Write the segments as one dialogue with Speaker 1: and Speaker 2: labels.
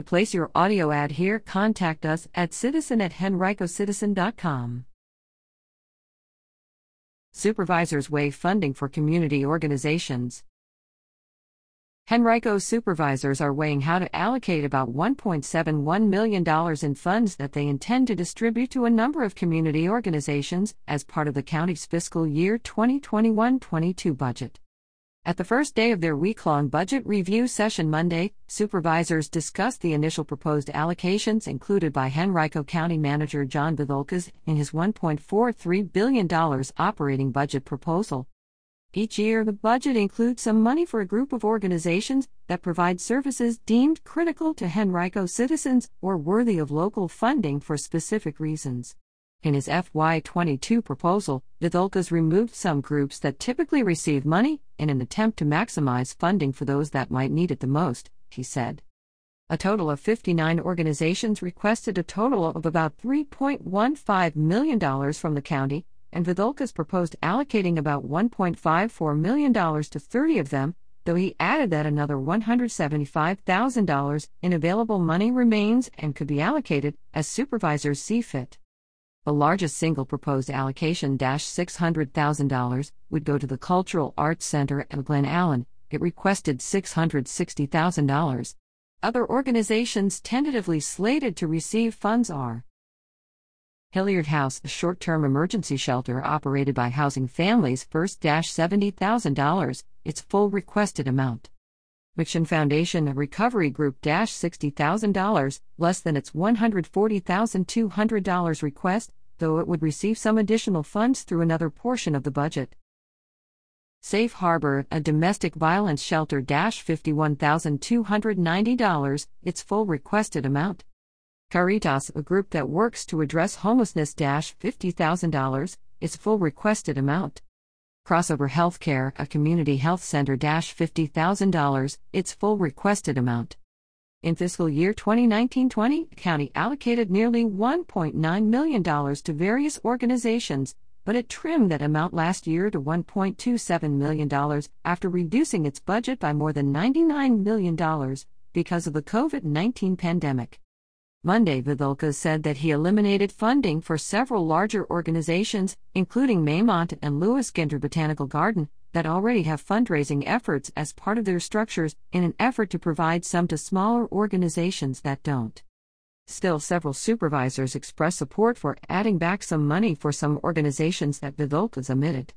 Speaker 1: To place your audio ad here, contact us at citizen at henricocitizen.com. Supervisors waive funding for community organizations. Henrico supervisors are weighing how to allocate about $1.71 million in funds that they intend to distribute to a number of community organizations as part of the county's fiscal year 2021 22 budget. At the first day of their week long budget review session Monday, supervisors discussed the initial proposed allocations included by Henrico County Manager John Vithoulkas in his $1.43 billion operating budget proposal. Each year, the budget includes some money for a group of organizations that provide services deemed critical to Henrico citizens or worthy of local funding for specific reasons. In his FY22 proposal, Vithoulkas removed some groups that typically receive money in an attempt to maximize funding for those that might need it the most, he said. A total of 59 organizations requested a total of about $3.15 million from the county, and Vithoulkas proposed allocating about $1.54 million to 30 of them, though he added that another $175,000 in available money remains and could be allocated as supervisors see fit. The largest single proposed allocation, $600,000, would go to the Cultural Arts Center at Glen Allen. It requested $660,000. Other organizations tentatively slated to receive funds are Hilliard House, a short term emergency shelter operated by Housing Families First $70,000, its full requested amount. McShin Foundation, a recovery group $60,000, less than its $140,200 request, though it would receive some additional funds through another portion of the budget. Safe Harbor, a domestic violence shelter $51,290, its full requested amount. Caritas, a group that works to address homelessness $50,000, its full requested amount. Crossover Healthcare, a community health center $50,000, its full requested amount. In fiscal year 2019 20, the county allocated nearly $1.9 million to various organizations, but it trimmed that amount last year to $1.27 million after reducing its budget by more than $99 million because of the COVID 19 pandemic. Monday, Vithoulkas said that he eliminated funding for several larger organizations, including Maymont and Lewis Ginter Botanical Garden, that already have fundraising efforts as part of their structures in an effort to provide some to smaller organizations that don't. Still, several supervisors expressed support for adding back some money for some organizations that Vithoulkas omitted.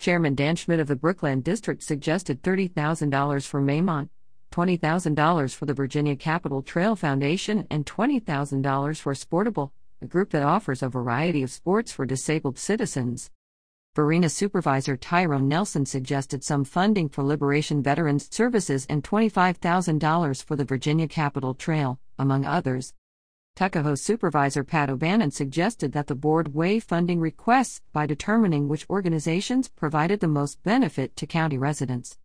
Speaker 1: Chairman Dan Schmitt of the Brookland District suggested $30,000 for Maymont, $20,000 for the Virginia Capital Trail Foundation, and $20,000 for Sportable, a group that offers a variety of sports for disabled citizens. Varina Supervisor Tyrone Nelson suggested some funding for Liberation Veterans Services and $25,000 for the Virginia Capital Trail, among others. Tuckahoe Supervisor Pat O'Bannon suggested that the board weigh funding requests by determining which organizations provided the most benefit to county residents.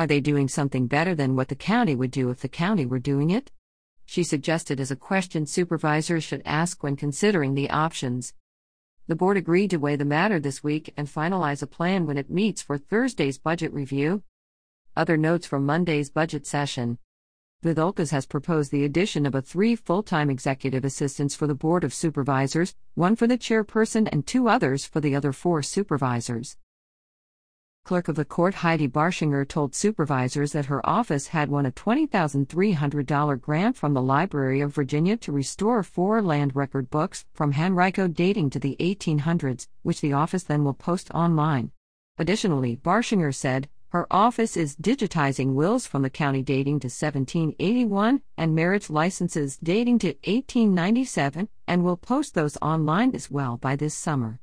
Speaker 1: Are they doing something better than what the county would do if the county were doing it? She suggested as a question supervisors should ask when considering the options. The board agreed to weigh the matter this week and finalize a plan when it meets for Thursday's budget review. Other notes from Monday's budget session. Vithoulkas has proposed the addition of a three full time executive assistants for the Board of Supervisors, one for the chairperson and two others for the other four supervisors. Clerk of the Court Heidi Barshinger told supervisors that her office had won a $20,300 grant from the Library of Virginia to restore four land record books from Henrico dating to the 1800s, which the office then will post online. Additionally, Barshinger said, her office is digitizing wills from the county dating to 1781 and marriage licenses dating to 1897 and will post those online as well by this summer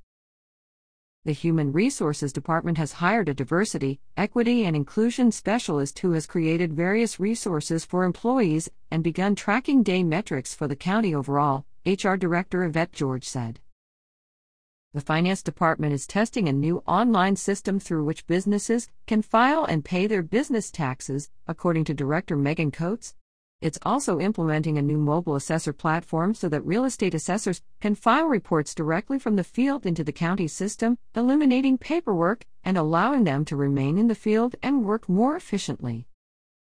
Speaker 1: the Human Resources Department has hired a diversity, equity, and inclusion specialist who has created various resources for employees and begun tracking day metrics for the county overall, HR Director Yvette George said. The Finance Department is testing a new online system through which businesses can file and pay their business taxes, according to Director Megan Coates. It's also implementing a new mobile assessor platform so that real estate assessors can file reports directly from the field into the county system, eliminating paperwork and allowing them to remain in the field and work more efficiently.